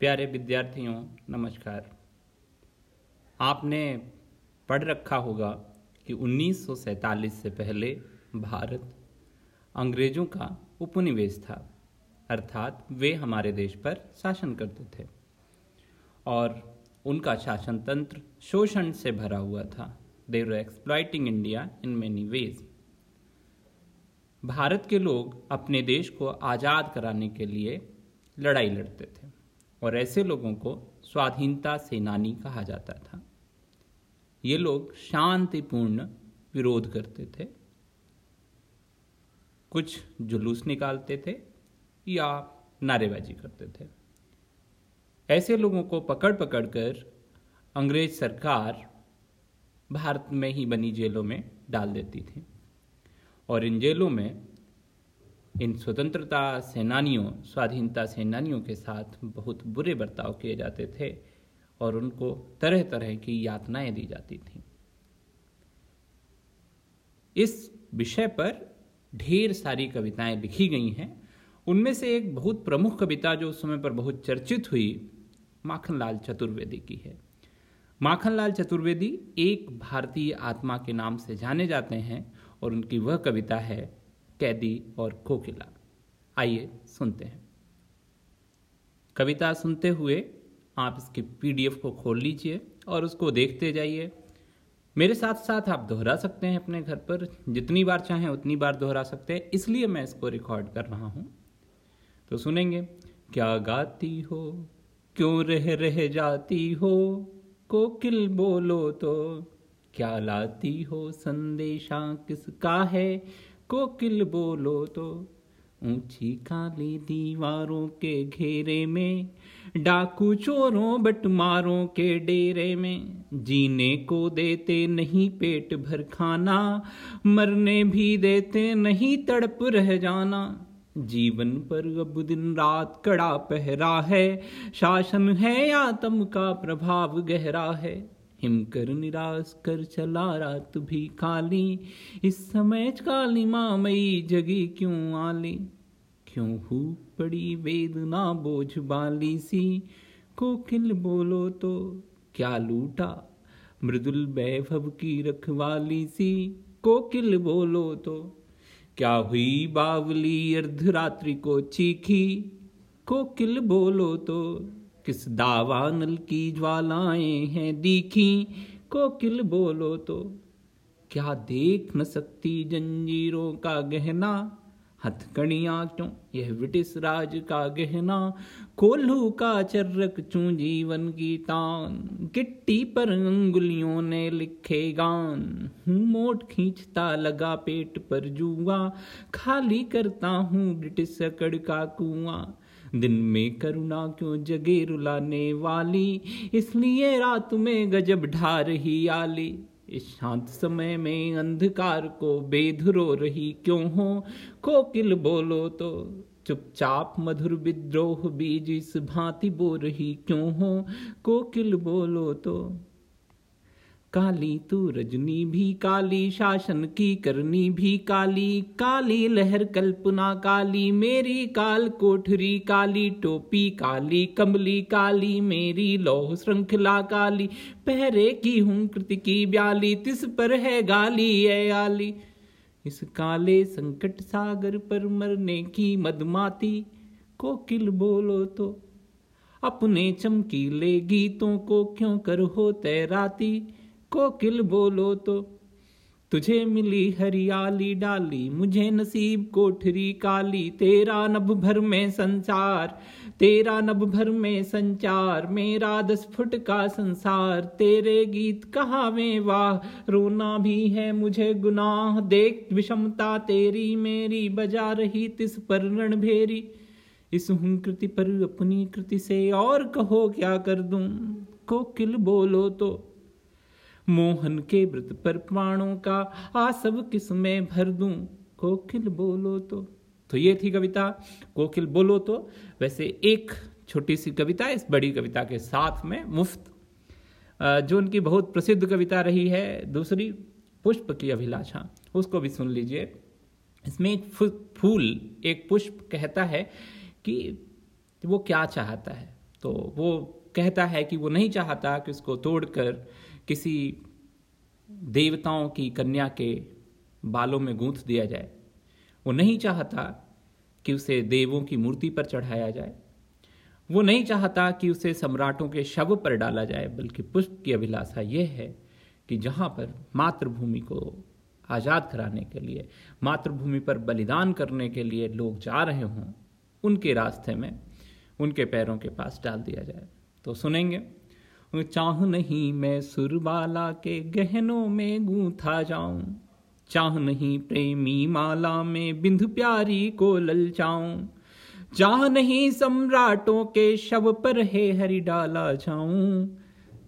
प्यारे विद्यार्थियों, नमस्कार। आपने पढ़ रखा होगा कि 1947 से पहले भारत अंग्रेज़ों का उपनिवेश था, अर्थात वे हमारे देश पर शासन करते थे और उनका शासन तंत्र शोषण से भरा हुआ था। They exploiting India in many ways Bharat के लोग अपने देश को आज़ाद कराने के लिए लड़ाई लड़ते थे। और ऐसे लोगों को स्वाधीनता सेनानी कहा जाता था। ये लोग शांतिपूर्ण विरोध करते थे। कुछ जुलूस निकालते थे या नारेबाजी करते थे। ऐसे लोगों को पकड़ पकड़ कर अंग्रेज़ सरकार भारत में ही बनी जेलों में डाल देती थी। और इन जेलों में इन स्वतंत्रता सेनानियों, स्वाधीनता सेनानियों के साथ बहुत बुरे बर्ताव किए जाते थे और उनको तरह तरह की यातनाएँ दी जाती थी। इस विषय पर ढेर सारी कविताएँ लिखी गई हैं। उनमें से एक बहुत प्रमुख कविता जो उस समय पर बहुत चर्चित हुई, माखनलाल चतुर्वेदी की है। माखनलाल चतुर्वेदी एक भारतीय आत्मा के नाम से जाने जाते हैं और उनकी वह कविता है कैदी और कोकिला आइए सुनते हैं। कविता सुनते हुए आप इसकी पीडीएफ को खोल लीजिए और उसको देखते जाइए। मेरे साथ साथ आप दोहरा सकते हैं अपने घर पर। जितनी बार चाहें उतनी बार दोहरा सकते हैं। इसलिए मैं इसको रिकॉर्ड कर रहा हूँ। तो सुनेंगे। क्या गाती हो? क्यों रह रह जाती हो? कोकिल बोलो तो। क्या लाती हो? संदेशा किसका है? कोकिल बोलो तो। ऊँची काली दीवारों के घेरे में, डाकू चोरों बटमारों के डेरे में, जीने को देते नहीं पेट भर खाना, मरने भी देते नहीं तड़प रह जाना। जीवन पर अब दिन रात कड़ा पहरा है, शासन है आतम का प्रभाव गहरा है। हिमकर निराश कर चला रात भी काली इस समय काली मामई जगी क्यों आली? क्यों हु पड़ी वेदना बोझ बाली सी? कोकिल बोलो तो क्या लूटा? मृदुल वैभव की रखवाली सी। कोकिल बोलो तो क्या हुई बावली? अर्धरात्रि को चीखी। कोकिल बोलो तो किस दावानल की ज्वालाएँ हैं दीखी? कोकिल बोलो तो क्या देख न सकती जंजीरों का गहना? हथकड़ियाँ क्यों यह ब्रिटिश राज का गहना? कोल्हू का चर्रक चू जीवन की तान? गिट्टी पर अंगुलियों ने लिखे गान। हूँ मोट खींचता लगा पेट पर जुआ। खाली करता हूँ ब्रिटिश सकड़ का कुआँ। दिन में करुणा क्यों जगे रुलाने वाली? इसलिए रात में गजब ढा रही आली। इस शांत समय में अंधकार को बेधुरो रही क्यों हो? कोकिल बोलो तो। चुपचाप मधुर विद्रोह बीज इस भांति बो रही क्यों हो? कोकिल बोलो तो। काली तू रजनी भी काली, शासन की करनी भी काली। काली लहर कल्पना काली, मेरी काल कोठरी काली, टोपी काली, कमली काली, मेरी लोह श्रृंखला काली। पहरे की हूँ कृति की ब्याली, तिस पर है गाली ए आली। इस काले संकट सागर पर मरने की मदमाती, कोकिल बोलो तो। अपने चमकीले गीतों को क्यों कर तैराती? कोकिल बोलो तो। तुझे मिली हरियाली डाली, मुझे नसीब कोठरी काली। तेरा नभ भर में संसार, तेरा नभ भर में संचार, मेरा दस फुट का संसार। तेरे गीत कहा में वाह, रोना भी है मुझे गुनाह। देख विषमता तेरी, मेरी बजा रही तिस पर रण भेरी इस हूँ कृति पर अपनी कृति से और कहो क्या कर दूँ? कोकिल बोलो तो। मोहन के व्रत पर प्राणों का आसव किसमें भर दूँ? कोकिल बोलो तो। तो ये थी कविता। कोकिल बोलो तो। वैसे एक छोटी सी कविता इस बड़ी कविता के साथ में मुफ़्त। जो उनकी बहुत प्रसिद्ध कविता रही है, दूसरी पुष्प की अभिलाषा। उसको भी सुन लीजिए। इसमें एक फूल, एक पुष्प कहता है कि वो क्या चाहता है। तो वो कहता है कि वो नहीं चाहता कि उसको तोड़कर किसी देवताओं की कन्या के बालों में गूंथ दिया जाए। वो नहीं चाहता कि उसे देवों की मूर्ति पर चढ़ाया जाए। वो नहीं चाहता कि उसे सम्राटों के शव पर डाला जाए, बल्कि पुष्प की अभिलाषा यह है कि जहाँ पर मातृभूमि को आज़ाद कराने के लिए, मातृभूमि पर बलिदान करने के लिए लोग जा रहे हों, उनके रास्ते में उनके पैरों के पास डाल दिया जाए। तो सुनेंगे। चाह नहीं मैं सुरबाला के गहनों में गूंथा जाऊँ। चाह नहीं प्रेमी माला में बिंदु प्यारी को ललचाऊं चाह नहीं सम्राटों के शव पर है हरि डाला जाऊँ।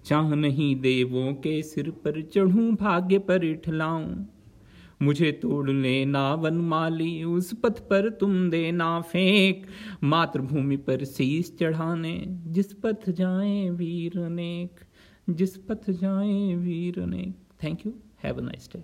चाह नहीं देवों के सिर पर चढ़ूं, भाग्य पर इठलाऊं। मुझे तोड़ लेना वन माली उस पथ पर तुम देना फेंक। मातृभूमि पर शीश चढ़ाने, जिस पथ जाए वीर नेक, जिस पथ जाए वीर नेक। Thank you have a nice day